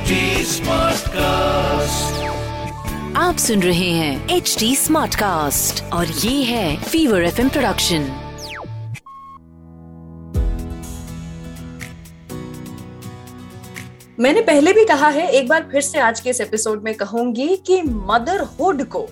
HD Smartcast. आप सुन रहे हैं एच डी स्मार्ट कास्ट और ये है फीवर एफ़ प्रोडक्शन मैंने पहले भी कहा है एक बार फिर से आज के इस एपिसोड में कहूँगी कि मदरहुड को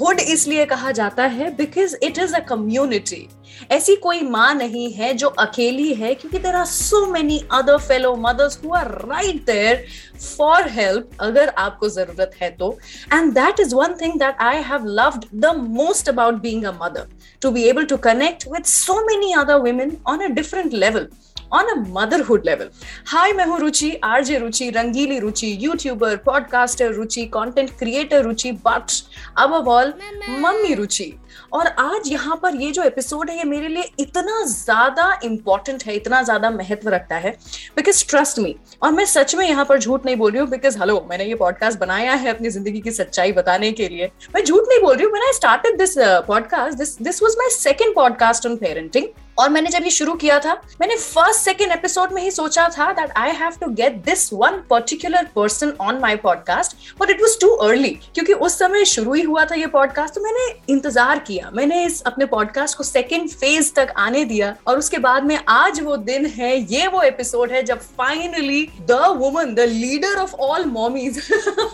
हुड इसलिए कहा जाता है because it is a community ऐसी कोई माँ नहीं है जो अकेली है क्योंकि there are so many other fellow mothers who are right there for help अगर आपको ज़रूरत है तो। And that is one thing that I have loved the most about being a mother to be able to connect with so many other women on a different level on a motherhood level hi मैं हूँ Ruchi RJ Ruchi Rangeeli Ruchi YouTuber podcaster Ruchi content creator Ruchi but अब all mummy Ruchi. और आज यहाँ पर ये जो episode है, ये मेरे लिए इतना ज़्यादा इंपॉर्टेंट है, इतना ज़्यादा महत्व रखता है। बिकॉज़ ट्रस्ट मी और मैं सच में यहाँ पर झूठ नहीं बोल रही हूँ बिकॉज़ हेलो मैंने ये पॉडकास्ट बनाया है अपनी ज़िंदगी की सच्चाई बताने के लिए। मैं झूठ नहीं बोल रही हूँ I started this podcast this this was my second podcast on parenting और मैंने जब ये शुरू किया था, मैंने फ़र्स्ट सेकेंड एपिसोड में ही सोचा था that I have to get this one particular person on my podcast but it was too early क्योंकि उस समय शुरू ही हुआ था ये पॉडकास्ट तो मैंने इंतज़ार किया। मैंने इस अपने पॉडकास्ट को सेकेंड फ़ेज़ तक आने दिया और उसके बाद में आज वो दिन है, ये वो एपिसोड है जब finally the woman the leader of all mommies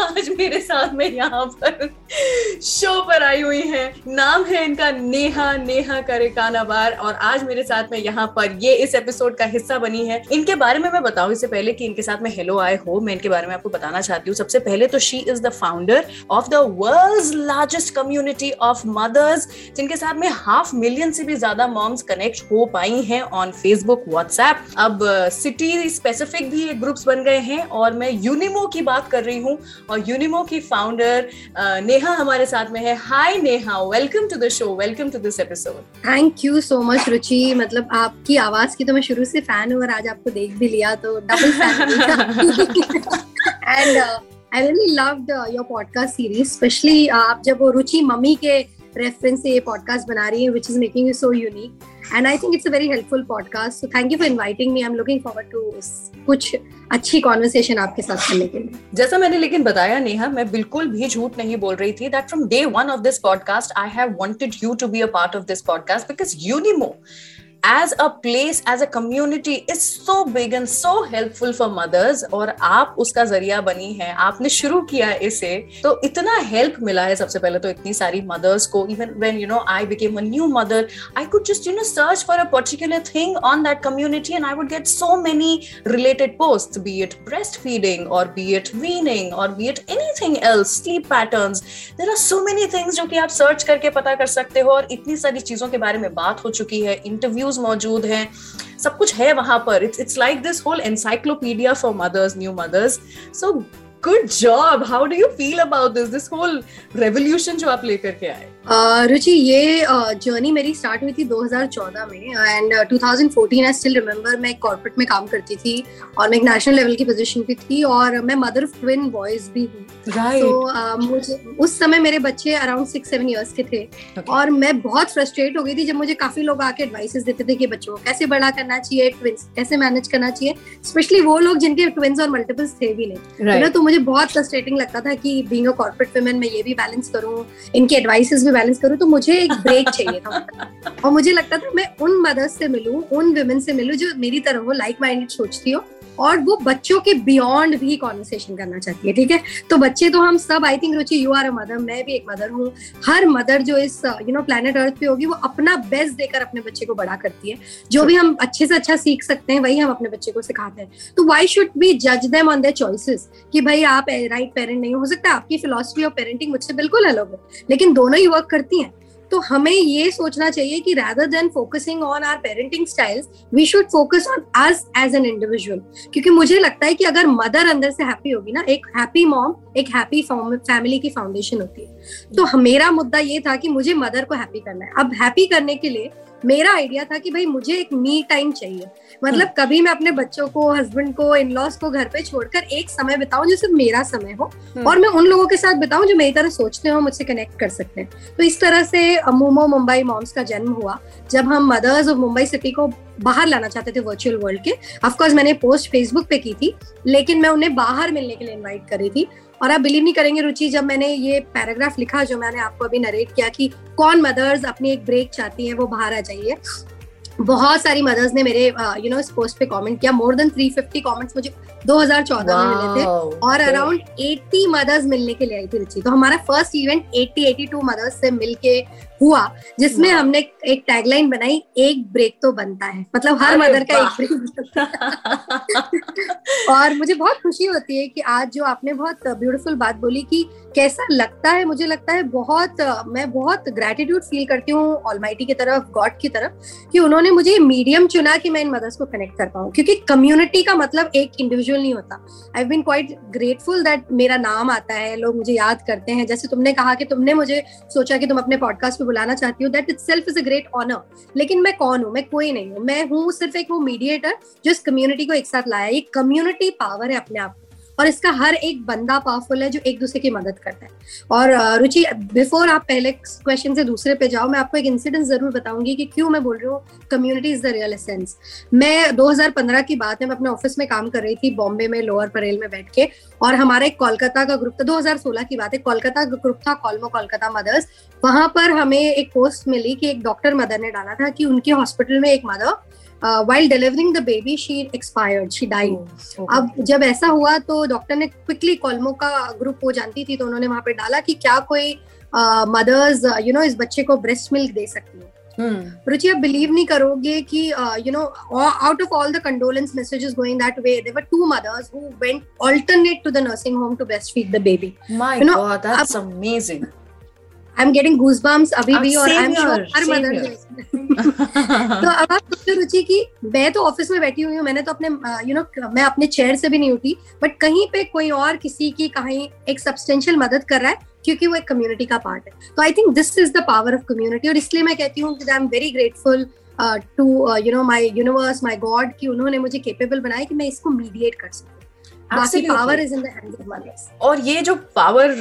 आज मेरे साथ में यहाँ पर शो पर आई हुई है। नाम है इनका नेहा नेहा करे कानाबार और आज मेरे साथ में यहाँ पर ये इस एपिसोड का हिस्सा बनी है। इनके बारे में मैं बताऊँ इससे पहले कि इनके साथ में हेलो आए हो मैं इनके बारे में आपको बताना चाहती हूँ। सबसे पहले तो she is the founder of the world largest community of mothers जिनके साथ में हाफ़ मिलियन से भी ज़्यादा मॉम्स कनेक्ट हो पाई हैं ऑन फेसबुक व्हाट्सएप अब सिटी uh, स्पेसिफिक भी ग्रुप्स बन गए हैं और मैं यूनिमो की बात कर रही हूँ और यूनिमो की फाउंडर uh, नेहा हमारे साथ में है। Hi Neha welcome to the show welcome to this episode thank you so much Ruchi मतलब आपकी आवाज़ की तो मैं शुरू से फ़ैन हूँ और आज आपको देख भी लिया तो double and I really loved your podcast series specially आप जब वो रुचि मम्मी के रेफरेंस से ये पॉडकास्ट बना रही है which is making you so unique and I think it's a very helpful podcast so thank you for inviting me I am looking forward to कुछ अच्छी कॉन्वर्सेशन आपके साथ करने के लिए. जैसा मैंने लेकिन बताया नेहा, मैं बिल्कुल भी झूठ नहीं बोल रही थी that from day one of this podcast I have wanted you to be a part of this podcast because यूनिमो as a place, as a community is so big and so helpful for mothers और आप उसका ज़रिया बनी है, आपने शुरू किया इसे तो इतना हेल्प मिला है सबसे पहले तो इतनी सारी मदर्स को even when you know I became a new mother I could just you know search for a particular thing on that community and I would get so many related post be it breast feeding और be it weaning और be it anything else sleep patterns there are so many things जो कि आप search करके पता कर सकते हो और इतनी सारी चीज़ों के बारे में बात हो चुकी है इंटरव्यू मौजूद हैं। सब कुछ है वहाँ पर। It's it's like this whole encyclopedia for mothers new mothers so good job how do you feel about this this whole revolution जो आप लेकर के आए। रुचि ये जर्नी मेरी स्टार्ट हुई थी 2014 में एंड 2014 आई स्टिल रिमेम्बर मैं एक कॉर्पोरेट में काम करती थी और मैं एक नेशनल लेवल की पोजीशन पे थी और मैं मदर ऑफ़ ट्विन बॉयज़ भी हूँ right. तो uh, मुझे उस समय मेरे बच्चे अराउंड सिक्स सेवन ईयर्स के थे okay. और मैं बहुत फ्रस्ट्रेट हो गई थी जब मुझे काफ़ी लोग आके एडवाइसेस देते थे कि बच्चों को कैसे बड़ा करना चाहिए ट्विंस कैसे मैनेज करना चाहिए स्पेशली वो लोग जिनके ट्विंस और मल्टीपल्स थे भी नहीं right. तो मुझे बहुत फ्रस्ट्रेटिंग लगता था कि बींग अ कॉर्पोरेट वुमेन मैं ये भी बैलेंस करूँ इनके एडवाइसेस भी बैलेंस करूँ तो मुझे एक ब्रेक चाहिए था। और मुझे लगता था मैं उन मदर्स से मिलूं, उन वुमेन से मिलूं, जो मेरी तरह हो लाइक माइंडेड सोचती हो, और वो बच्चों के बियॉन्ड भी कॉन्वर्सेशन करना चाहती है, ठीक है? तो बच्चे तो हम सब I think Ruchi you are a mother मैं भी एक मदर हूँ। हर मदर जो इस यू नो प्लेनेट अर्थ पे होगी, वो अपना बेस्ट देकर अपने बच्चे को बड़ा करती है। जो भी हम अच्छे से अच्छा सीख सकते हैं, वही हम अपने बच्चे को सिखाते हैं। तो वाई शुड बी जज देम ऑन देयर चॉइसेस कि भाई आप राइट पेरेंट नहीं हो। सकता आपकी फिलोसफी ऑफ़ पेरेंटिंग मुझसे बिल्कुल अलग हो, लेकिन दोनों ही वर्क करती हैं। तो हमें ये सोचना चाहिए कि rather than focusing on our parenting styles we should focus on us as an individual क्योंकि मुझे लगता है कि अगर मदर अंदर से हैप्पी होगी ना, एक हैप्पी मॉम एक हैप्पी फैमिली की फाउंडेशन होती है। तो मेरा मुद्दा ये था कि मुझे मदर को हैप्पी करना है। अब हैप्पी करने के लिए मेरा आइडिया था कि भाई मुझे एक मी टाइम चाहिए मतलब हम्म। कभी मैं अपने बच्चों को हस्बैंड को इन लॉज को घर पे छोड़कर एक समय बिताऊं जो सिर्फ़ मेरा समय हो हम्म। और मैं उन लोगों के साथ बिताऊं जो मेरी तरह सोचते हो मुझसे कनेक्ट कर सकते हैं तो इस तरह से मोमो मुंबई मॉम्स का जन्म हुआ जब हम मदर्स ऑफ़ मुंबई सिटी को बाहर लाना चाहते थे वर्चुअल वर्ल्ड के ऑफकोर्स मैंने पोस्ट फेसबुक पे की थी लेकिन मैं उन्हें बाहर मिलने के लिए इन्वाइट करी थी और आप बिलीव नहीं करेंगे रुचि जब मैंने ये पैराग्राफ लिखा जो मैंने आपको अभी नरेट किया कि कौन मदर्स अपनी एक ब्रेक चाहती हैं वो बाहर आ जाइए। बहुत सारी मदर्स ने मेरे यू नो इस पोस्ट पे कमेंट किया। मोर देन 350 कमेंट्स मुझे 2014 wow, में मिले थे। और अराउंड 80 मदर्स मिलने के लिए आई थी रुचि। तो हमारा फ़र्स्ट इवेंट 80 82 मदर्स से मिलके हुआ जिसमें हमने एक टैगलाइन बनाई एक ब्रेक तो बनता है। मतलब हर मदर का एक ब्रेक और मुझे बहुत खुशी होती है कि आज जो आपने बहुत ब्यूटीफुल बात बोली कि कैसा लगता है मुझे लगता है बहुत मैं बहुत ग्रेटिट्यूड फील करती हूँ ऑलमाइटी की तरफ़ गॉड की तरफ़ कि उन्होंने मुझे मीडियम चुना कि मैं इन मदर्स को कनेक्ट कर पाऊँ। क्योंकि कम्युनिटी का मतलब एक इंडिविजुअल नहीं होता। I been quite grateful that मेरा नाम आता है लोग मुझे याद करते हैं। जैसे तुमने कहा कि तुमने मुझे सोचा कि तुम अपने पॉडकास्ट पे बुलाना चाहती हूँ that itself is a great honour लेकिन मैं कौन हूँ? मैं कोई नहीं हूँ। मैं हूँ सिर्फ़ एक वो मीडिएटर जो इस कम्युनिटी को एक साथ लाया ये कम्युनिटी पावर है अपने आप और इसका हर एक बंदा पावरफुल है जो एक दूसरे की मदद करता है। और रुचि बिफोर आप पहले क्वेश्चन से दूसरे पे जाओ, मैं आपको एक इंसिडेंट ज़रूर बताऊँगी कि क्यों मैं बोल रही हूँ community is the real essence मैं 2015 की बात है, मैं अपने ऑफ़िस में काम कर रही थी बॉम्बे में लोअर परेल में बैठ के। और हमारा एक कोलकाता का ग्रुप था 2016 की बात है, कोलकाता का ग्रुप था कॉलमो कोलकाता मदर्स वहाँ पर हमें एक पोस्ट मिली कि एक डॉक्टर मदर ने डाला था कि उनके हॉस्पिटल में एक mother while delivering the baby she expired she died अब जब ऐसा हुआ तो डॉक्टर ने क्विकली कॉलमो का ग्रुप हो जानती थी तो उन्होंने वहाँ पे डाला कि क्या कोई मदर्स यू नो इस बच्चे को ब्रेस्ट मिल्क दे सकती है। रुचि आप बिलीव नहीं करोगे कि you know out of all the condolence messages going that way there were two mothers who went alternate to the nursing home to breast feed the baby my god that's amazing I am getting goosebumps अभी भी और I am sure her mother तो अब आप सोचो रुचि की मैं तो ऑफ़िस में बैठी हुई हूँ मैंने तो अपने यू नो मैं अपने चेयर से भी नहीं उठी बट कहीं पे कोई और किसी की कहीं एक सब्सटेंशियल मदद कर रहा है क्योंकि वो एक कम्युनिटी का पार्ट है। तो I think this is the power of community और इसलिए मैं कहती हूँ I am very grateful to you know my universe my God कि उन्होंने मुझे केपेबल बनाया कि मैं इसको मीडिएट कर सकूँ। Power is in the hands of mothers और ये जो पावर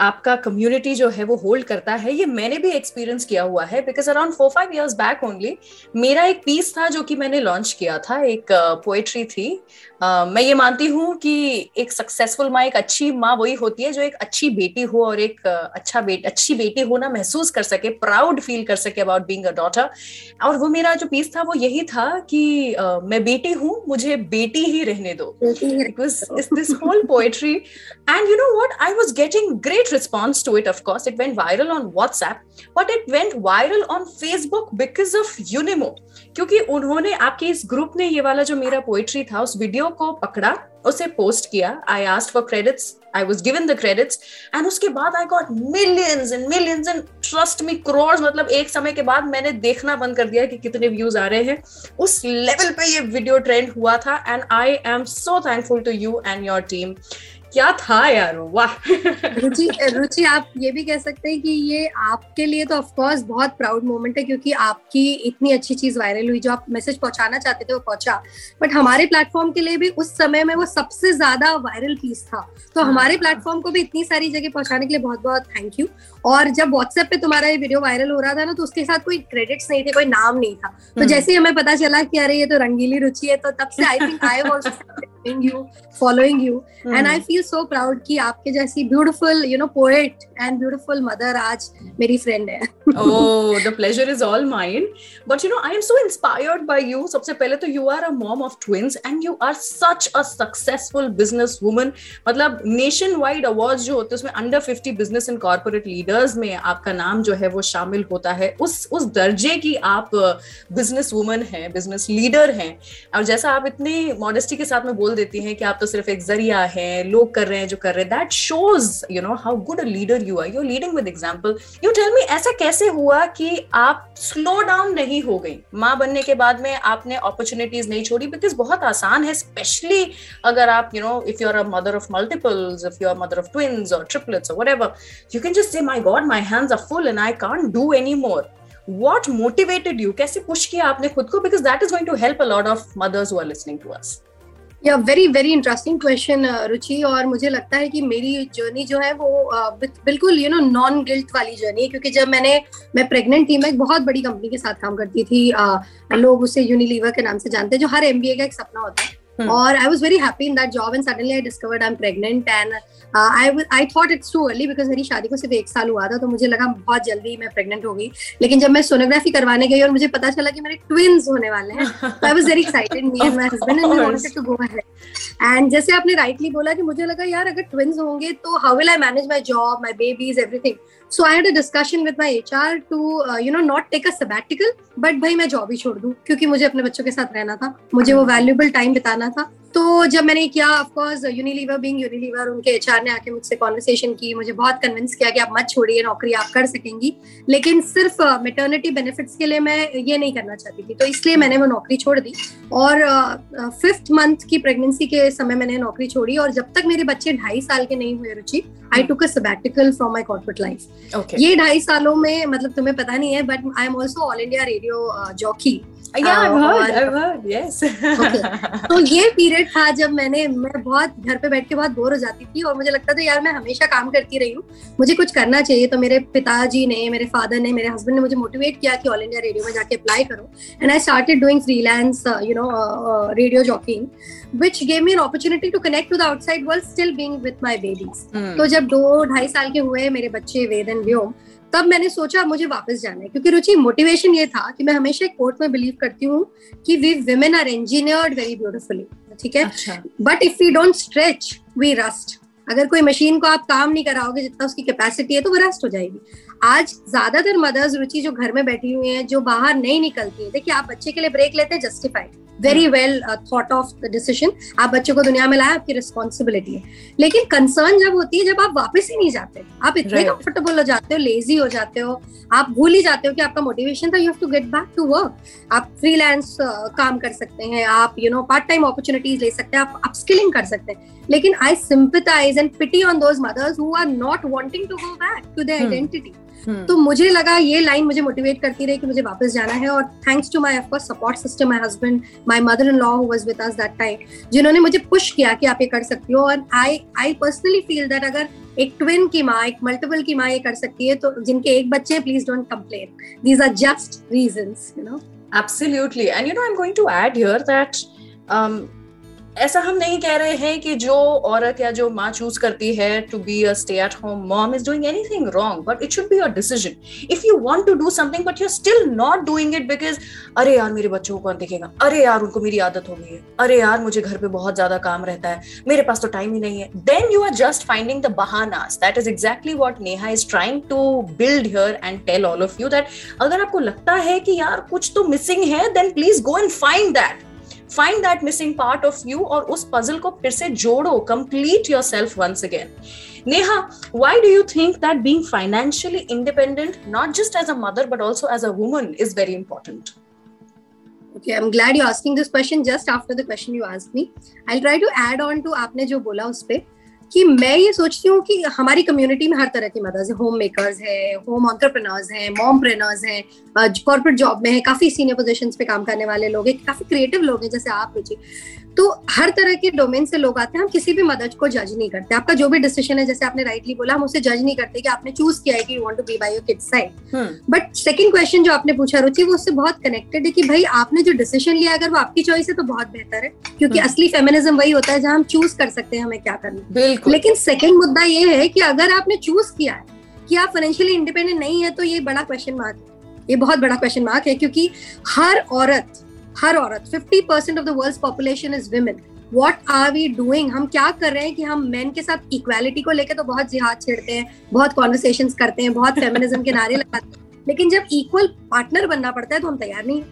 आपका कम्युनिटी जो है वो होल्ड करता है ये मैंने भी एक्सपीरियंस किया हुआ है because around four five years back only मेरा एक पीस था जो कि मैंने लॉन्च किया था एक पोएट्री uh, थी uh, मैं ये मानती हूँ कि एक सक्सेसफुल माँ एक अच्छी माँ वही होती है जो एक अच्छी बेटी हो और एक अच्छा बेट अच्छी बेटी होना महसूस कर सके प्राउड फील कर सके अबाउट बींग अ डॉटर और वो मेरा जो पीस था वो यही था कि uh, मैं बेटी हूँ मुझे बेटी ही रहने दो. This whole poetry and you know what I was getting great response to it course. It went viral on WhatsApp, but it went viral on Facebook because of Unimo. क्योंकि उन्होंने आपके इस ग्रुप ने ये वाला जो मेरा पोएट्री था उस वीडियो को पकड़ा, उसे पोस्ट किया। I asked for credits I was given the credits and उसके बाद I got millions and millions and trust me crores मतलब एक समय के बाद मैंने देखना बंद कर दिया कि कितने व्यूज़ आ रहे हैं। उस लेवल पे ये वीडियो ट्रेंड हुआ था। And I am so thankful to you and your team क्या था यार? वाह। रुचि रुचि आप ये भी कह सकते हैं कि ये आपके लिए तो ऑफकोर्स बहुत प्राउड मोमेंट है क्योंकि आपकी इतनी अच्छी चीज़ वायरल हुई जो आप मैसेज पहुंचाना चाहते थे वो पहुँचा। बट हमारे प्लेटफॉर्म के लिए भी उस समय में वो सबसे ज़्यादा वायरल पीस था। तो हाँ, हमारे प्लेटफॉर्म। को भी इतनी सारी जगह पहुँचाने के लिए बहुत बहुत थैंक यू और जब व्हाट्सएप पे तुम्हारा ये वीडियो वायरल हो रहा था ना तो उसके साथ कोई क्रेडिट्स नहीं थे कोई नाम नहीं था। तो हम्म। जैसे ही हमें पता चला कि अरे ये तो रंगीली रुचि है तो तब से I think I was you following you and I feel so proud कि आपके जैसी beautiful you know poet and beautiful mother आज मेरी फ्रेंड है। Oh the pleasure is all mine. But, you know, i am so inspired by you. सबसे पहले तो you are a mom of twins and you are such a successful business मतलब wide award जो होते हैं, उसमें under 50 business and corporate leaders में आपका नाम जो है, वो शामिल होता है। उस उस दर्जे की आप बिज़नेस वुमन है बिज़नेस लीडर हैं। और जैसा आप इतनी मॉडेस्टी के साथ में बोल देती हैं कि आप तो सिर्फ़ एक ज़रिया है, लोग कर रहे हैं, जो कर रहे हैं that shows you know how good a leader you are you leading with example you tell me ऐसा कैसे हुआ कि आप स्लो डाउन नहीं हो गई। माँ बनने के बाद में आपने अपॉर्चुनिटीज़ नहीं छोड़ी बिकॉज़ बहुत आसान है स्पेशली अगर आप you know if you are a mother of multiples if you are mother of twins और ट्रिपलेट्स और whatever you can just say my God my hands are full and I can't do any more what motivated you कैसे push किया आपने खुद को? Because that is going to help a lot of mothers who are listening to us. Yeah very very interesting question Ruchi और मुझे लगता है कि मेरी जर्नी जो है वो uh, बिल्कुल यू नो नॉन गिल्ट वाली जर्नी है। क्योंकि जब मैंने मैं प्रेग्नेंट थी मैं एक बहुत बड़ी कंपनी के साथ काम करती थी। Uh, लोग उसे यूनिलीवर के नाम से जानते हैं जो हर एमबीए का एक सपना होता है। और I was very happy in that job and suddenly I discovered I am pregnant and I thought it's too early because मेरी शादी को सिर्फ़ एक साल हुआ था तो मुझे लगा बहुत जल्दी मैं प्रेग्नेंट हो गई लेकिन जब मैं सोनोग्राफी करवाने गई और मुझे पता चला कि मेरे ट्विंस होने वाले हैं तो I was very excited me and my husband and we wanted to go ahead and जैसे आपने राइटली बोला कि मुझे लगा यार अगर ट्विंस होंगे तो how will I manage my job my babies everything so I had a discussion with my HR to you know not take a sabbatical but भाई मैं जॉब ही छोड़ दूँ क्योंकि मुझे अपने बच्चों के साथ रहना था। मुझे वो वैल्यूबल टाइम बिताना था। तो जब मैंने किया of course Unilever being Unilever उनके एचआर ने आके मुझसे कॉन्वर्सेशन की मुझे बहुत कन्विंस किया कि आप मत छोड़िए नौकरी आप कर सकेंगी। लेकिन सिर्फ़ मेटर्निटी uh, बेनिफिट्स के लिए मैं ये नहीं करना चाहती थी। तो इसलिए मैंने वो नौकरी छोड़ दी। और फिफ्थ uh, मंथ की प्रेगनेंसी के समय मैंने नौकरी छोड़ी और जब तक मेरे बच्चे ढाई साल के नहीं हुए Ruchi I took a sabbatical from my corporate life ये ढाई सालों में मतलब तुम्हें पता नहीं है but I am also All India Radio jockey yeah, I've heard, I've heard, yes. okay. तो ये पीरियड था जब मैंने मैं बहुत घर पे बैठ के बहुत बोर हो जाती थी और मुझे लगता था यार मैं हमेशा काम करती रही हूँ मुझे कुछ करना चाहिए तो मेरे पिताजी ने मेरे फादर ने मेरे हस्बैंड ने मुझे मोटिवेट किया कि ऑल इंडिया रेडियो में जाके अप्लाई करो and I started doing freelance you know radio jockeying which gave me an opportunity to connect to the outside world still being with my babies. Mm. तो जब दो ढाई साल के हुए मेरे बच्चे वेद एंड व्योम तब मैंने सोचा मुझे वापस जाना है क्योंकि रुचि मोटिवेशन ये था कि मैं हमेशा एक कोर्ट में बिलीव करती हूँ कि we women are engineered very beautifully ठीक है? But if we don't stretch we rust अगर कोई मशीन को आप काम नहीं कराओगे जितना उसकी कैपेसिटी है तो वो रस्ट हो जाएगी। आज ज़्यादातर मदर्स रुचि जो घर में बैठी हुई हैं जो बाहर नहीं निकलती है देखिए आप बच्चे के लिए ब्रेक लेते हैं justified very well thought of the decision आप बच्चों को दुनिया में लाए आपकी रिस्पॉन्सिबिलिटी है। लेकिन कंसर्न जब होती है जब आप वापस ही नहीं जाते आप इतने कंफर्टेबल हो जाते हो लेजी हो जाते हो आप भूल ही जाते हो कि आपका मोटिवेशन था you have to get back to work आप फ्रीलांस uh, काम कर सकते हैं आप you know part time opportunities ले सकते हैं आप अपस्किलिंग कर सकते हैं। लेकिन I sympathise and pity on those mothers who are not wanting to go back to their identity तो मुझे लगा ये लाइन मुझे मोटिवेट करती रही कि मुझे वापस जाना है और thanks to my of course support system my husband my mother in law who was with us that time जिन्होंने मुझे पुश किया कि आप ये कर सकती हो। और I I personally feel that अगर एक ट्विन की माँ एक मल्टीपल की माँ ये कर सकती है तो जिनके एक बच्चे हैं please don't complain these are just reasons you know Absolutely. And you know, I'm going to add here that um, ऐसा हम नहीं कह रहे हैं कि जो औरत या जो माँ चूज़ करती है to be a stay at home mom is doing anything wrong but it should be your decision if you want to do something but you are still not doing it because अरे यार, मेरे बच्चों को कौन देखेगा? अरे यार, उनको मेरी आदत हो गई है। अरे यार, मुझे घर पे बहुत ज़्यादा काम रहता है। मेरे पास तो टाइम ही नहीं है। Then you are just finding the बहानास that is exactly what Neha is trying to build here and tell all of you that अगर आपको लगता है कि यार, कुछ तो मिसिंग है then please go and find that find that missing part of you और उस पजल को फिर से जोड़ो complete yourself once again neha why do you think that being financially independent not just as a mother but also as a woman is very important Okay, I'm glad you're asking this question just after the question you asked me. I'll try to add on to आपने जो बोला उस पे कि मैं ये सोचती हूँ कि हमारी कम्युनिटी में हर तरह की मदर्स है होम मेकर्स है होम ऑन्टरप्रनर्स हैं मॉम प्रेनर्स हैं कॉर्पोरेट जॉब में है, काफ़ी सीनियर पोजिशन पे काम करने वाले लोग हैं, काफ़ी क्रिएटिव लोग हैं, जैसे आप रुचि तो हर तरह के डोमेन से लोग आते हैं हम किसी भी मदद को जज नहीं करते। आपका जो भी डिसीज़न है जैसे आपने राइटली बोला हम उसे जज नहीं करते कि आपने चूज़ किया है कि you want to be by your kids side but second question जो आपने पूछा रुचि वो उससे बहुत कनेक्टेड है कि भाई आपने जो डिसीज़न लिया अगर वो आपकी चॉइस है तो बहुत बेहतर है। क्योंकि हम्म। असली फेमिनिज्म वही होता है जहाँ हम चूज़ कर सकते हैं हमें क्या करना लेकिन सेकेंड मुद्दा ये है कि अगर आपने चूज़ किया है कि आप फाइनेंशियली इंडिपेंडेंट नहीं है तो ये बड़ा क्वेश्चन मार्क है। ये बहुत बड़ा क्वेश्चन मार्क है क्योंकि हर औरत हर औरत 50 percent of the world population is women what are we doing हम क्या कर रहे हैं कि हम मेन के साथ इक्वालिटी को लेकर तो बहुत जिहाद छेड़ते हैं बहुत कॉन्वर्सेशन करते हैं बहुत फेमिनिज्म के नारे लगाते हैं। लेकिन जब इक्वल पार्टनर बनना पड़ता है तो हम तैयार नहीं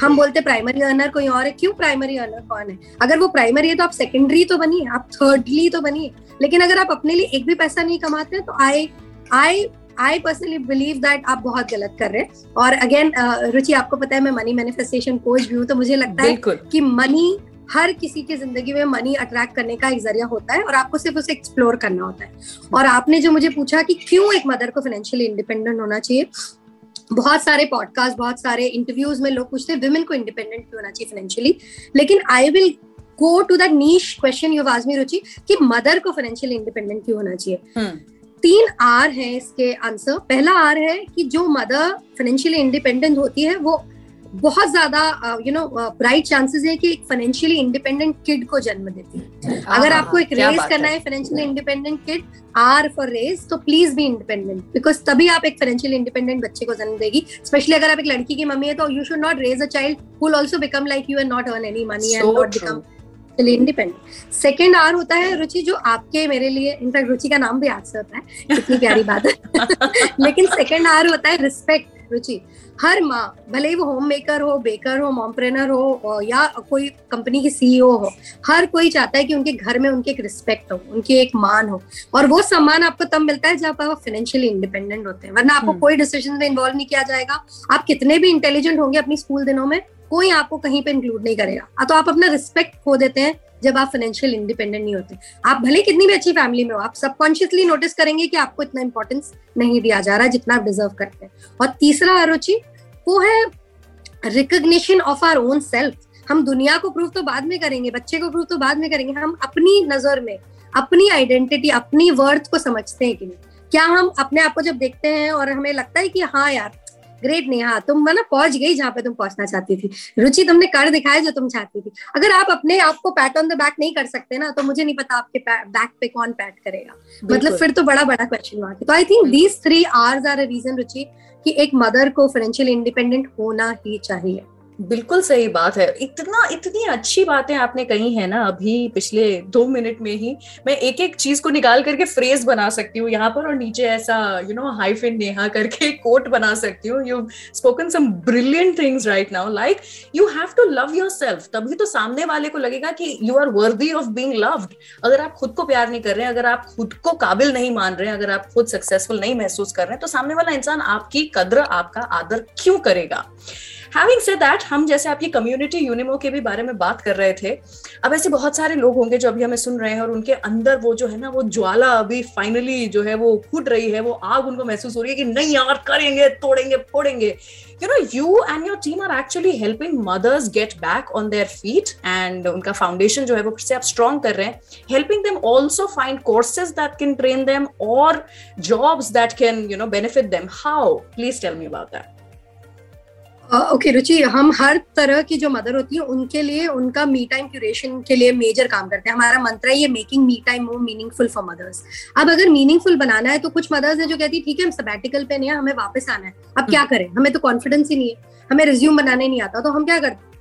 हम बोलते प्राइमरी अर्नर कोई और है? क्यों प्राइमरी अर्नर कौन है? अगर वो प्राइमरी है तो आप सेकेंडरी तो बनिए आप थर्डली तो बनिए। लेकिन अगर आप अपने लिए एक भी पैसा नहीं कमाते तो I I I personally believe that आप बहुत गलत कर रहे हैं। और अगेन रुचि आपको पता है मैं मनी मैनिफेस्टेशन कोच भी हूँ तो मुझे लगता है कि मनी हर किसी की ज़िंदगी में मनी अट्रैक्ट करने का एक ज़रिया होता है और आपको सिर्फ़ उसे एक्सप्लोर करना होता है। और आपने जो मुझे पूछा कि क्यों एक मदर को फाइनेंशियली इंडिपेंडेंट होना चाहिए बहुत सारे पॉडकास्ट बहुत सारे इंटरव्यूज़ में लोग पूछते हैं विमेन को इंडिपेंडेंट क्यों होना चाहिए फाइनेंशियली लेकिन I will go to that niche question you asked me Ruchi कि मदर को फाइनेंशियली इंडिपेंडेंट क्यों होना चाहिए? हम्म। तीन आर है इसके आंसर। पहला आर है कि जो मदर फाइनेंशियली इंडिपेंडेंट होती है वो बहुत ज़्यादा यू नो ब्राइट चांसेस है कि एक फाइनेंशियली इंडिपेंडेंट किड को जन्म देती है। अगर आपको एक रेज करना है। Financially independent kid are for raise तो प्लीज़ बी इंडिपेंडेंट बिकॉज़ तभी आप एक फाइनेंशियली इंडिपेंडेंट बच्चे को जन्म देगी। स्पेशली अगर आप एक लड़की की मम्मी है तो you should not raise a child who'll also become like you and not earn any money and not become independent second R होता है रुचि जो आपके मेरे लिए इनफैक्ट रुचि का नाम भी आर से होता है कितनी प्यारी बात है। लेकिन सेकेंड आर होता है रिस्पेक्ट रुचि। हर माँ भले ही वो होम मेकर हो बेकर हो मॉम्प्रेनर हो या कोई कंपनी की सीईओ हो हर कोई चाहता है कि उनके घर में उनकी एक रिस्पेक्ट हो उनकी एक मान हो। और वो सम्मान आपको तब मिलता है जब आप फाइनेंशियली इंडिपेंडेंट होते हैं। वरना आपको हम्म। कोई डिसीज़न में इन्वॉल्व नहीं किया जाएगा। आप कितने भी इंटेलिजेंट होंगे अपनी स्कूल दिनों में कोई आपको कहीं पे इंक्लूड नहीं करेगा। तो आप अपना रिस्पेक्ट खो देते हैं जब आप फाइनेंशियल इंडिपेंडेंट नहीं होते। आप भले कितनी भी अच्छी फैमिली में हो, आप सबकॉन्शियसली नोटिस करेंगे कि आपको इतना इंपॉर्टेंस नहीं दिया जा रहा जितना आप डिजर्व करते हैं। और तीसरा अरुचि वो है recognition of our own self हम दुनिया को प्रूव तो बाद में करेंगे, बच्चे को प्रूव तो बाद में करेंगे। हम अपनी नज़र में, अपनी आइडेंटिटी अपनी वर्थ को समझते हैं कि नहीं। क्या हम अपने आप को जब देखते हैं और हमें लगता है कि हाँ यार ग्रेट नहीं हाँ तुम मतलब पहुँच गई जहाँ पे तुम पहुँचना चाहती थी। रुचि तुमने कर दिखाया जो तुम चाहती थी। अगर आप अपने आप को पैट ऑन द बैक नहीं कर सकते ना तो मुझे नहीं पता आपके बैक पे कौन पैट करेगा। मतलब फिर तो बड़ा बड़ा क्वेश्चन मार्क तो I think these three R's are a reason Ruchi कि एक मदर को फाइनेंशियल इंडिपेंडेंट होना ही चाहिए। बिल्कुल सही बात है। इतना, इतनी अच्छी बातें आपने कही है ना अभी पिछले दो मिनट में ही, मैं एक एक चीज़ को निकाल करके फ्रेज बना सकती हूँ यहाँ पर और नीचे ऐसा यू नो हाइफिन नेहा करके कोट बना सकती हूँ। You spoken some brilliant things right now like you have to love yourself तभी तो सामने वाले को लगेगा कि you are worthy of being loved अगर आप खुद को प्यार नहीं कर रहे हैं, अगर आप खुद को काबिल नहीं मान रहे हैं, अगर आप खुद सक्सेसफुल नहीं महसूस कर रहे हैं तो सामने वाला इंसान आपकी कद्र, आपका आदर क्यों करेगा? हैविंग सेड दैट हम जैसे आपकी कम्युनिटी यूनिमो के भी बारे में बात कर रहे थे, अब ऐसे बहुत सारे लोग होंगे जो अभी हमें सुन रहे हैं और उनके अंदर वो जो है ना, वो ज्वाला अभी फाइनली जो है वो फूट रही है, वो आग उनको महसूस हो रही है कि नहीं यार, करेंगे, तोड़ेंगे, फोड़ेंगे। You know you and your team are actually helping mothers get back on their feet and उनका फाउंडेशन जो है वो फिर से आप स्ट्रॉन्ग कर रहे हैं। Helping them also find courses that can train them और jobs that can you know benefit them how please tell me about that okay Ruchi हम हर तरह की जो मदर होती है उनके लिए उनका मी टाइम क्यूरेशन के लिए मेजर काम करते हैं। हमारा मंत्र है ये making me time more meaningful for mothers अब अगर मीनिंगफुल बनाना है तो कुछ मदर्स है जो कहती है ठीक है हम सबैटिकल पे नहीं है हमें वापस आना है। अब क्या हम्म। करें? हमें तो कॉन्फिडेंस ही नहीं है। हमें रिज्यूम बनाने नहीं आता। तो हम क्या करते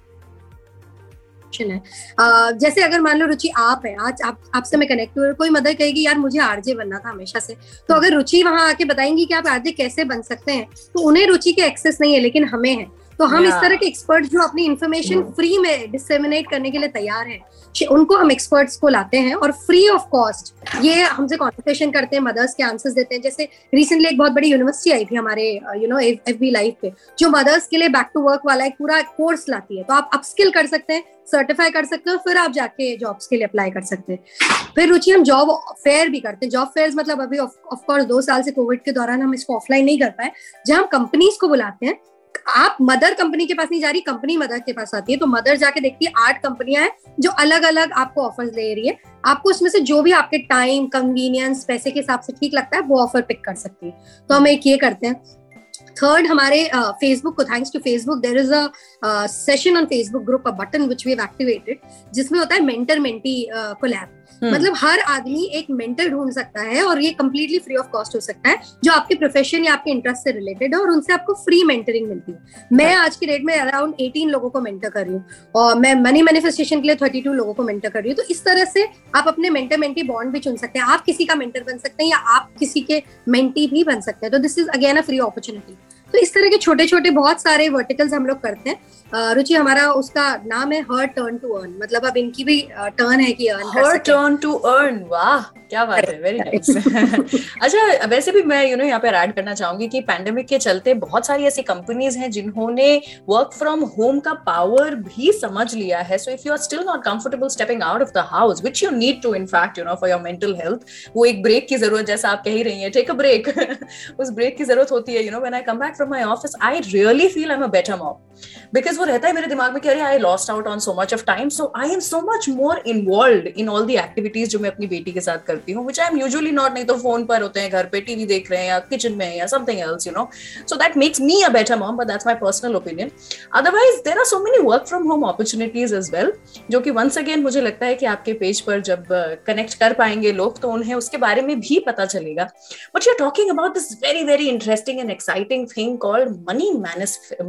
ऑप्शन है। Uh, जैसे अगर मान लो रुचि आप है आज आप आपसे मैं कनेक्ट हुआ कोई मदर कहेगी यार मुझे आरजे बनना था हमेशा से। तो अगर रुचि वहाँ आके बताएँगी कि आप आरजे कैसे बन सकते हैं तो उन्हें रुचि के एक्सेस नहीं है लेकिन हमें है। तो हम इस तरह के एक्सपर्ट जो अपनी इंफॉर्मेशन फ्री में डिसेमिनेट करने के लिए तैयार हैं उनको हम एक्सपर्ट्स को लाते हैं और फ्री ऑफ़ कॉस्ट ये हमसे कॉन्सल्टेशन करते हैं मदर्स के आंसर्स देते हैं। जैसे रिसेंटली एक बहुत बड़ी यूनिवर्सिटी आई थी हमारे you know F B life पे जो मदर्स के लिए बैक टू वर्क वाला एक पूरा कोर्स लाती है। तो आप अपस्किल कर सकते हैं सर्टिफाई कर सकते हो, फिर आप जाके जॉब्स के लिए अप्लाई कर सकते हैं। फिर रुचि, हम जॉब फेयर भी करते हैं। जॉब फेयर मतलब अभी ऑफकोर्स दो साल से कोविड के दौरान हम इसको ऑफलाइन नहीं कर पाए। जहाँ हम कंपनीज़ को बुलाते हैं, आप मदर कंपनी के पास नहीं जा रही कंपनी मदर के पास आती है तो मदर जाके देखती है, आठ कंपनियाँ हैं जो अलग अलग आपको ऑफर्स दे रही है। आपको उसमें से जो भी आपके टाइम कन्वीनियंस पैसे के हिसाब से ठीक लगता है, वो ऑफ़र पिक कर सकती है। तो हम एक ये करते हैं। थर्ड हमारे फेसबुक को thanks to Facebook there is a session on Facebook group a button which we activated जिसमें होता है मेंटर मेंटी कोलैब हम्म। मतलब हर आदमी एक मेंटर ढूंढ सकता है और ये कम्प्लीटली फ्री ऑफ़ कॉस्ट हो सकता है जो आपके प्रोफेशन या आपके इंटरेस्ट से रिलेटेड है और उनसे आपको फ्री मेंटरिंग मिलती है। मैं आज की डेट में अराउंड एटीन लोगों को मेंटर कर रही हूँ और मैं मनी मैनिफेस्टेशन के लिए थर्टी टू लोगों को मेंटर कर रही हूँ। तो इस तरह से आप अपने मेंटर मेंटी बॉन्ड भी चुन सकते हैं। आप किसी का मेंटर बन सकते हैं या आप किसी के मेंटी भी बन सकते हैं। तो this is again a free opportunity तो इस तरह के छोटे छोटे बहुत सारे वर्टिकल्स हम लोग करते हैं। रुचि हमारा उसका नाम है हर टर्न टू अर्न मतलब अब इनकी भी टर्न है कि earn her turn to earn वाह क्या बात है वेरी नाइस अच्छा वैसे भी मैं यू नो यहाँ पे ऐड करना चाहूँगी कि पैंडेमिक के चलते बहुत सारी ऐसी कंपनीज़ हैं जिन्होंने वर्क फ्रॉम होम का पावर भी समझ लिया है। So if you are still not comfortable stepping out of the house which you need to in fact you know for your mental health वो एक ब्रेक की ज़रूरत जैसा आप कह ही रही है टेक अ ब्रेक उस ब्रेक की ज़रूरत होती है you know when I come back my office I really feel I am a better mom because वो रहता है मेरे दिमाग में कि अरे I lost out on so much of time so I am so much more involve in all the activities जो मैं अपनी बेटी के साथ करती हूँ which I am usually not नहीं तो फ़ोन पर होते हैं घर पे टीवी देख रहे हैं या किचन में या something else you know so that makes me a better mom but that's my personal opinion otherwise there are so many work from home opportunities as well जो कि वंस अगेन मुझे लगता है कि आपके पेज पर जब कनेक्ट uh, कर पाएँगे लोग तो उन्हें उसके बारे में भी पता चलेगा. But you are talking about this very very interesting and exciting thing called money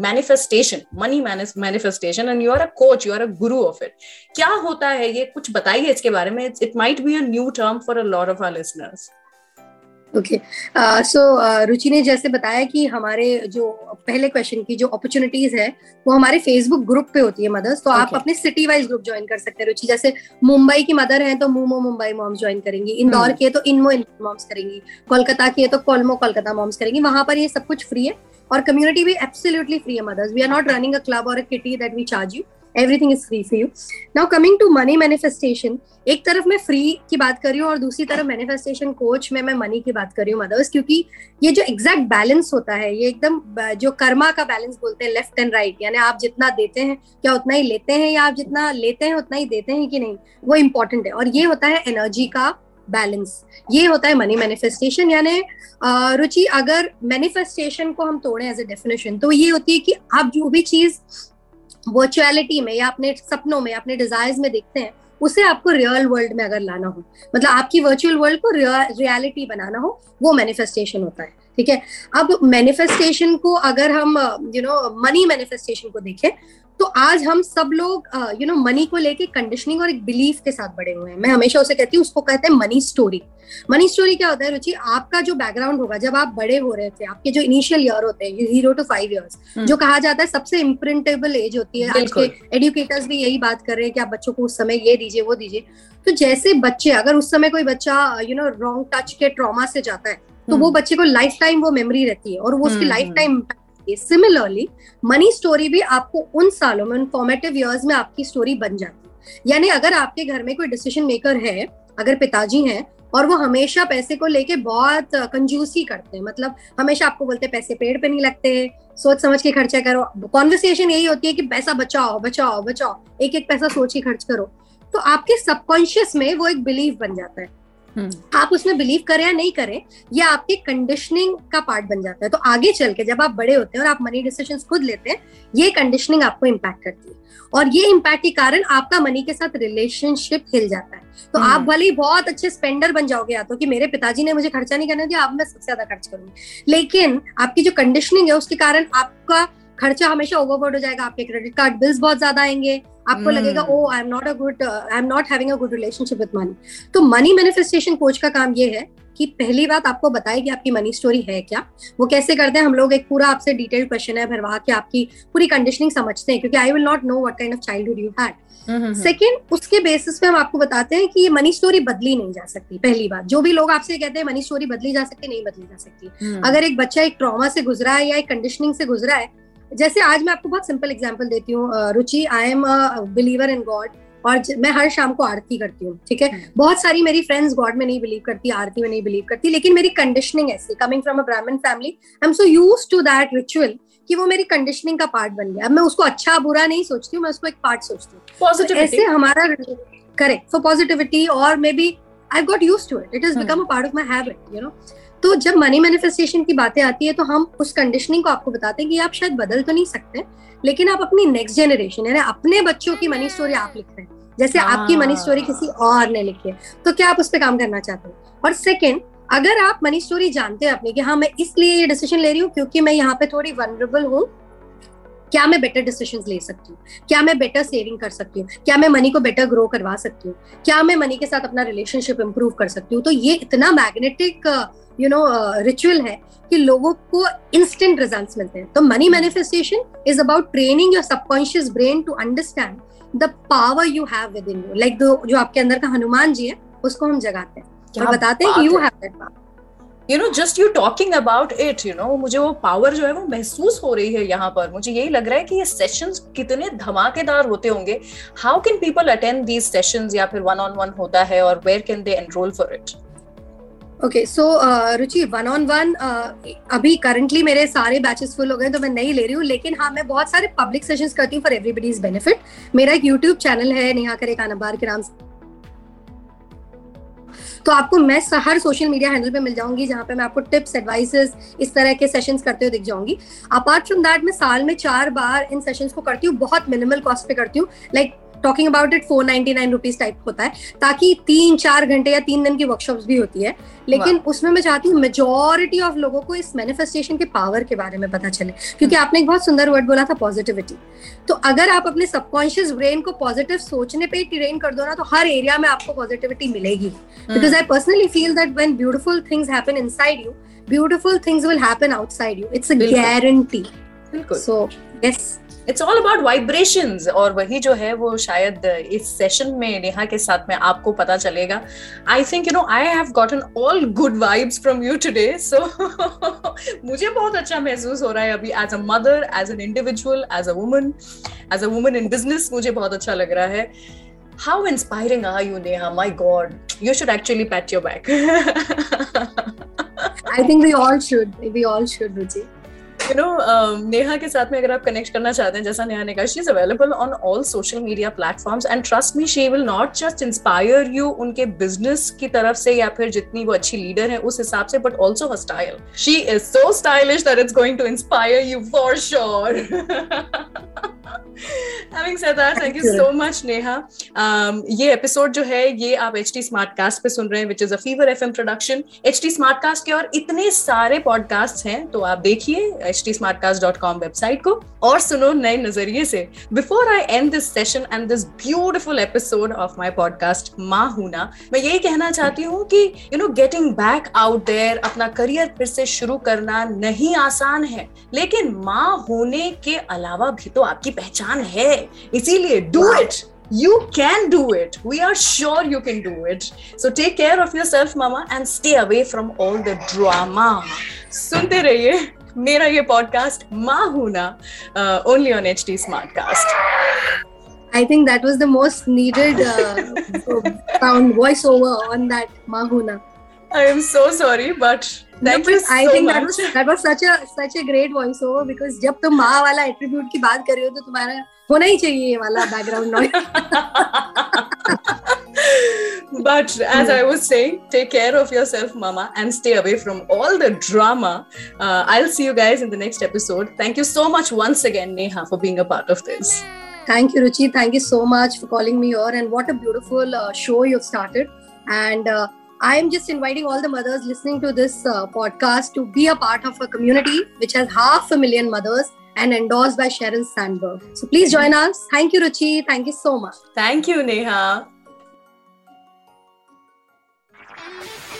manifestation money manifestation and you are a coach you are a guru of it क्या होता है ये? कुछ बताइए इसके बारे में. It might be a new term for a lot of our listeners okay so Ruchi ने जैसे बताया कि हमारे जो पहले क्वेश्चन की जो अपॉर्चुनिटीज़ है वो हमारे फेसबुक ग्रुप पे होती है मदर्स तो okay. आप अपने सिटी वाइज ग्रुप ज्वाइन कर सकते हैं रुचि जैसे मुंबई की मदर है तो मुमो मुंबई मॉम्स ज्वाइन करेंगी. इंदौर hmm. की है तो इनमो इनमो मॉम्स करेंगी. कोलकाता की है तो कोलमो कोलकाता मॉम्स करेंगी. वहाँ पर ये सब कुछ फ्री है. और कम्युनिटी भी एब्सोल्युटली फ्री है mothers we are not running a club और a kitty that we charge you everything is free for you now coming to money manifestation एक तरफ़ मैं फ्री की बात कर रही हूँ और दूसरी तरफ़ मैनिफेस्टेशन कोच में मैं मनी की बात कर रही हूँ मदर्स क्योंकि ये जो एग्जैक्ट बैलेंस होता है, ये एकदम जो कर्मा का बैलेंस बोलते हैं लेफ़्ट एंड राइट यानी आप जितना देते हैं, क्या उतना ही लेते हैं, या आप जितना लेते हैं, उतना ही देते हैं कि नहीं, वो इंपॉर्टेंट है। और ये होता है एनर्जी का बैलेंस ये होता है मनी मैनिफेस्टेशन यानी रुचि, अगर मैनिफेस्टेशन को हम तोड़े एज ए डेफिनेशन तो ये होती है कि आप जो भी चीज़ वर्चुअलिटी में या अपने सपनों में, अपने डिजायर्स में देखते हैं, उसे आपको रियल वर्ल्ड में अगर लाना हो मतलब आपकी वर्चुअल वर्ल्ड को रियलिटी बनाना हो, वो मैनिफेस्टेशन होता है। ठीक है? अब मैनिफेस्टेशन को अगर हम यू नो मनी मैनिफेस्टेशन को देखें तो आज हम सब लोग यू नो मनी को लेके कंडीशनिंग और एक बिलीफ के साथ बड़े हुए हैं। मैं हमेशा उसे कहती हूँ उसको कहते हैं मनी स्टोरी मनी स्टोरी क्या होता है रुचि? आपका जो बैकग्राउंड होगा जब आप बड़े हो रहे थे आपके जो इनिशियल ईयर होते हैं ज़ीरो टू फाइव ईयर्स जो कहा जाता है सबसे इम्प्रिंटेबल एज होती है। आज के एडुकेटर्स भी यही बात कर रहे हैं कि आप बच्चों को उस समय ये दीजिए वो दीजिए। तो जैसे बच्चे अगर उस समय कोई बच्चा यू नो रॉन्ग टच के ट्रॉमा से जाता है तो वो हम्म। बच्चे को लाइफ टाइम वो मेमोरी रहती है और वो उसकी life time similarly money story भी आपको उन सालों में उन फॉर्मेटिव ईयर्स में आपकी स्टोरी बन जाती है। यानी अगर आपके घर में कोई डिसीज़न मेकर है अगर पिताजी हैं और वो हमेशा पैसे को लेके बहुत कंजूसी करते हैं मतलब हमेशा आपको बोलते हैं पैसे पेड़ पे नहीं लगते सोच समझ के खर्चा करो। कॉन्वर्सेशन यही होती है कि पैसा बचाओ बचाओ बचाओ। एक एक पैसा सोच के खर्च करो। तो आपके सबकॉन्शियस में वो एक बिलीव बन जाता है। आप उसमें बिलीव करें या नहीं करें ये आपके कंडीशनिंग का पार्ट बन जाता है। तो आगे चल के जब आप बड़े होते हैं और आप मनी डिसीज़न खुद लेते हैं ये कंडीशनिंग आपको इम्पैक्ट करती है। और ये इम्पैक्ट के कारण आपका मनी के साथ रिलेशनशिप हिल जाता है। तो आप हम्म। भले ही बहुत अच्छे स्पेंडर बन जाओगे या तो कि मेरे पिताजी ने मुझे खर्चा नहीं करने दिया अब मैं सबसे ज़्यादा खर्च करूँगी। लेकिन आपकी जो कंडीशनिंग है उसके कारण आपका खर्चा हमेशा ओवरबोर्ड हो जाएगा आपके क्रेडिट कार्ड बिल्स बहुत ज़्यादा आएँगे आपको hmm. लगेगा ओ I am not a good I am not having a good relationship with money तो मनी मैनिफेस्टेशन कोच का काम ये है कि पहली बात आपको बताए कि आपकी मनी स्टोरी है क्या। वो कैसे करते हैं? हम लोग एक पूरा आपसे डिटेल्ड क्वेश्चन है भरवा के आपकी पूरी कंडीशनिंग समझते हैं क्योंकि I will not know what kind of childhood you had second उसके बेसिस पे हम आपको बताते हैं कि ये मनी स्टोरी बदली नहीं जा सकती पहली बात। जो भी लोग आपसे कहते हैं मनी स्टोरी बदली जा सकती नहीं बदली जा सकती। hmm. अगर एक बच्चा एक ट्रॉमा से गुजरा है या एक कंडीशनिंग से गुजरा है जैसे आज मैं आपको बहुत सिंपल एग्ज़ाम्पल देती हूँ Ruchi I am believer in God और मैं हर शाम को आरती करती हूँ ठीक है? हम्म। बहुत सारी मेरी फ्रेंड्स गॉड में नहीं बिलीव करती आरती में नहीं बिलीव करती लेकिन मेरी कंडीशनिंग ऐसी coming from a Brahmin family I am so used to that ritual कि वो मेरी कंडीशनिंग का पार्ट बन गया। अब मैं उसको अच्छा बुरा नहीं सोचती हूँ मैं उसको एक पार्ट सोचती हूँ। तो ऐसे हमारा करेक्ट फॉर पॉजिटिविटी और maybe I got used to it it is become a part of my habit you know तो जब मनी मैनिफेस्टेशन की बातें आती है तो हम उस कंडीशनिंग को आपको बताते हैं कि आप शायद बदल तो नहीं सकते लेकिन आप अपनी नेक्स्ट जनरेशन यानी अपने बच्चों की मनी स्टोरी आप लिख रहे हैं। जैसे आपकी मनी स्टोरी किसी और ने लिखी है तो क्या आप उस पर काम करना चाहते हैं? और सेकेंड अगर आप मनी स्टोरी जानते हैं अपनी कि हाँ मैं इसलिए ये डिसीज़न ले रही हूँ क्योंकि मैं यहाँ पे थोड़ी वनरेबल हूँ क्या मैं बेटर डिसीज़न ले सकती हूँ? क्या मैं बेटर सेविंग कर सकती हूँ? क्या मैं मनी को बेटर ग्रो करवा सकती हूँ? क्या मैं मनी के साथ अपना रिलेशनशिप इंप्रूव कर सकती हूँ? तो ये इतना मैग्नेटिक यू नो रिचुअल है कि लोगों को इंस्टेंट रिज़ल्ट मिलते हैं। तो money manifestation is about training your subconscious brain to understand the power you have within you like जो आपके अंदर का हनुमान जी है उसको हम जगाते हैं। क्या बताते हैं कि you have that power you know just you talking about it you know मुझे वो पावर जो है वो महसूस हो रही है यहाँ पर। मुझे यही लग रहा है कि ये सेशंस कितने धमाकेदार होते होंगे। How can people attend these sessions या फिर वन ऑन वन होता है और where can they enrol for it okay so Ruchi one on one अभी करंटली मेरे सारे बैचेस फुल हो गए तो मैं नहीं ले रही हूँ, लेकिन हाँ मैं बहुत सारे पब्लिक सेशंस करती हूँ फॉर एवरीबडीज बेनिफिट मेरा एक यूट्यूब चैनल है, नेहा करे कानाबार के नाम से। तो आपको मैं हर सोशल मीडिया हैंडल पे मिल जाऊँगी, जहाँ पे मैं आपको टिप्स एडवाइसेस इस तरह के सेशंस करते हुए दिख जाऊँगी। अपार्ट फ्रॉम दैट मैं साल में चार बार इन सेशंस को करती हूँ, बहुत मिनिमल कॉस्ट पे करती हूँ। Like talking about it four ninety nine rupees type होता है ताकि तीन चार घंटे या तीन दिन की वर्कशॉप्स भी होती है। लेकिन उसमें मैं चाहती हूँ मेजोरिटी ऑफ़ लोगों को इस मैनिफेस्टेशन के पावर के बारे में पता चले क्योंकि. आपने एक बहुत सुंदर वर्ड बोला था पॉजिटिविटी तो अगर आप अपने सबकॉन्शियस ब्रेन को पॉजिटिव सोचने पे ट्रेन कर दो ना तो हर एरिया में आपको पॉजिटिविटी मिलेगी। Because I personally feel that when beautiful things happen inside you beautiful things will happen outside you it's a guarantee so yes it's all about vibration और वही जो है वो शायद इस सेशन में, नेहा के साथ में आपको पता चलेगा। I think you know I have gotten all good vibes from you today so मुझे बहुत अच्छा महसूस हो रहा है अभी as a mother as an individual as a woman as a woman in business मुझे बहुत अच्छा लग रहा है। How inspiring are you, neha? My god, you should actually pat your back. I think we all should. We all should, ruchi. You know Neha के साथ में अगर आप कनेक्ट करना चाहते हैं जैसा नेहा ने कहा she is available on all social media platforms and trust me she will not just inspire you उनके बिज़नेस की तरफ़ से या फिर जितनी वो अच्छी लीडर है उस हिसाब से but also her style she is so stylish that it's going to inspire you for sure Having said that, thank you so much, Neha. Um, ये एपिसोड जो है ये आप एच टी स्मार्ट कास्ट पे सुन रहे हैं which is a fever F M production H T smart cast के और इतने सारे पॉडकास्ट हैं तो आप देखिए H T Smartcast dot com website को और सुनो नए नज़रिए से। Before I end this session and this beautiful episode of my podcast माँ हूना मैं यही कहना चाहती हूँ कि you know getting back out there अपना करियर फिर से शुरू करना नहीं आसान है। लेकिन माँ होने के अलावा भी तो आपकी पहचान है। इसीलिए do it you can do it. We are sure you can do it. So take care of yourself mama and stay away from all the drama. सुनते रहिए। मेरा ये पॉडकास्ट माँ हूना only on H T Smartcast I think that was the most needed uh, sound voiceover on that Mahuna. I am so sorry, but thank no, you so I think much. that was that was such a such a great voiceover because जब तुम माँ वाला attribute की बात कर रहे हो तो तुम्हारा होना ही चाहिए ये वाला background noise but as I was saying, take care of yourself, Mama, and stay away from all the drama. Uh, I'll see you guys in the next episode. Thank you so much once again, Neha, for being a part of this. Thank you, Ruchi. Thank you so much for calling me here. And what a beautiful uh, show you've started. And uh, I'm just inviting all the mothers listening to this uh, podcast to be a part of a community which has half a million mothers and endorsed by Sharon Sandberg. So please join us. Thank you, Ruchi. Thank you so much. Thank you, Neha.